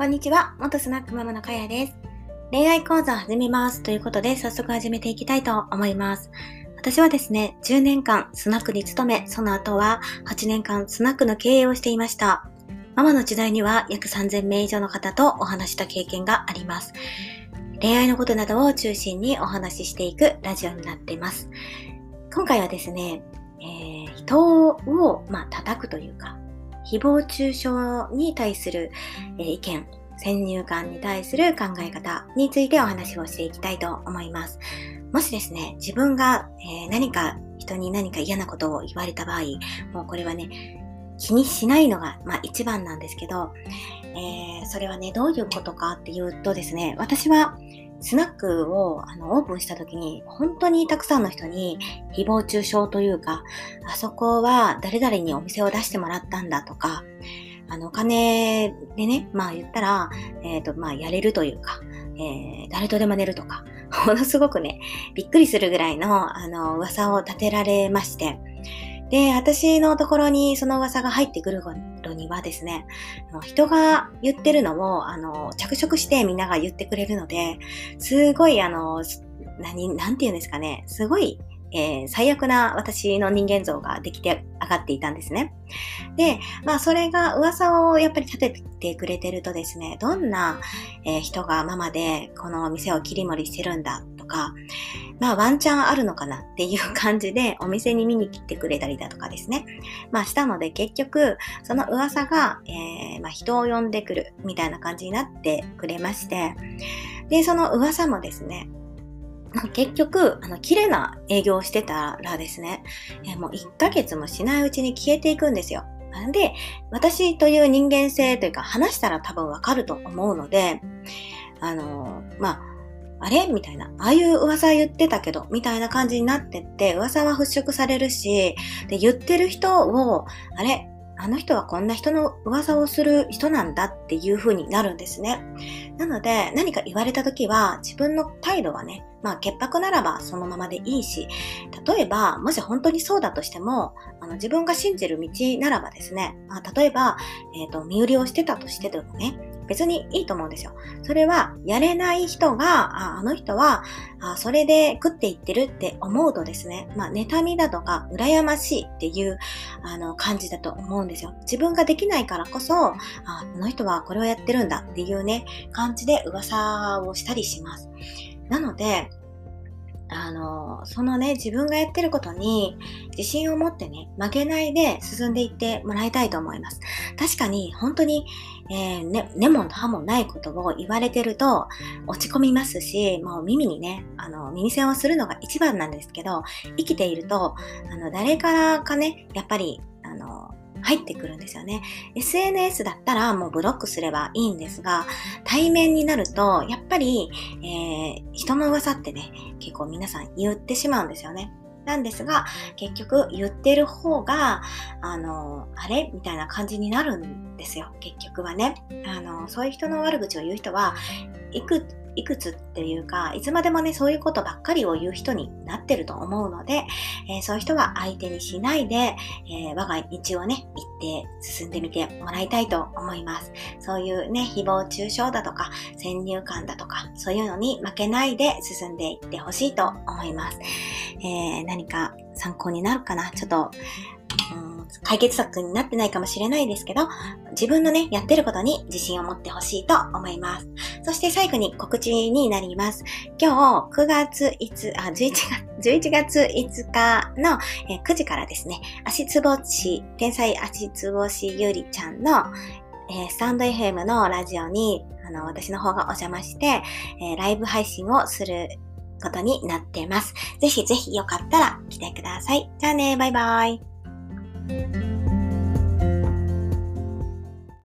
こんにちは、元スナックママのかやです。恋愛講座始めますということで早速始めていきたいと思います。私はですね、10年間スナックに勤め、その後は8年間スナックの経営をしていました。ママの時代には約3000名以上の方とお話した経験があります。恋愛のことなどを中心にお話ししていくラジオになっています。今回はですね、えー、人を、まあ、叩くというか、誹謗中傷に対する、えー、意見、先入観に対する考え方についてお話をしていきたいと思います。もしですね、自分が、えー、何か人に何か嫌なことを言われた場合、もうこれはね、気にしないのが、まあ、一番なんですけど、えー、それはね、どういうことかっていうとですね、私はスナックをあのオープンした時に、本当にたくさんの人に誹謗中傷というか、あそこは誰々にお店を出してもらったんだとか、あの、お金でね、まあ言ったら、えっ、ー、と、まあやれるというか、えー、誰とでも寝るとか、ものすごくね、びっくりするぐらいの、あの、噂を立てられまして、で、私のところにその噂が入ってくる頃にはですね、人が言ってるのを、あの、着色してみんなが言ってくれるので、すごい、あの、何、なんて言うんですかね、すごい、えー、最悪な私の人間像ができて上がっていたんですね。で、まあそれが噂をやっぱり立ててくれてるとですね、どんな、えー、人がママでこの店を切り盛りしてるんだか、まあワンチャンあるのかなっていう感じでお店に見に来てくれたりだとかですね。まあしたので結局その噂が、えー、まあ、人を呼んでくるみたいな感じになってくれまして、で、その噂もですね、結局、あの、綺麗な営業をしてたらですね、えもう1ヶ月もしないうちに消えていくんですよ。なんで、私という人間性というか話したら多分わかると思うので、あの、まあ、あれ？みたいな。ああいう噂言ってたけど、みたいな感じになってって、噂は払拭されるし、で、言ってる人を、あれ？あの人はこんな人の噂をする人なんだっていう風になるんですね。なので、何か言われた時は、自分の態度はね、まあ、潔白ならばそのままでいいし、例えば、もし本当にそうだとしても、あの自分が信じる道ならばですね、まあ、例えば、えっ、ー、と、身売りをしてたとしてでもね、別にいいと思うんですよ。それは、やれない人が、ああの人はあ、それで食っていってるって思うとですね、まあ、妬みだとか、羨ましいっていう、あの、感じだと思うんですよ。自分ができないからこそ、ああの人はこれをやってるんだっていうね、感じで噂をしたりします。なので、あの、そのね、自分がやってることに自信を持ってね、負けないで進んでいってもらいたいと思います。確かに、本当に、えー、ね、根も葉もないことを言われてると落ち込みますし、もう耳にね、あの、耳栓をするのが一番なんですけど、生きていると、あの、誰からかね、やっぱり、入ってくるんですよね。SNS だったらもうブロックすればいいんですが、対面になると、やっぱり、えー、人の噂ってね、結構皆さん言ってしまうんですよね。なんですが、結局言ってる方が、あの、あれ？みたいな感じになるんですよ。結局はね。あの、そういう人の悪口を言う人は、いくいくつっていうか、いつまでもね、そういうことばっかりを言う人になってると思うので、えー、そういう人は相手にしないで、えー、我が道をね、行って進んでみてもらいたいと思います。そういうね、誹謗中傷だとか、先入観だとか、そういうのに負けないで進んでいってほしいと思います。えー、何か参考になるかな？ちょっと、解決策になってないかもしれないですけど、自分のね、やってることに自信を持ってほしいと思います。そして最後に告知になります。今日9月5、あ、11月、11月5日の9時からですね、足つぼし、天才足つぼしゆりちゃんの、え、スタンド FM のラジオに、あの、私の方がお邪魔して、え、ライブ配信をすることになってます。ぜひぜひよかったら来てください。じゃあね、バイバイ。Bye.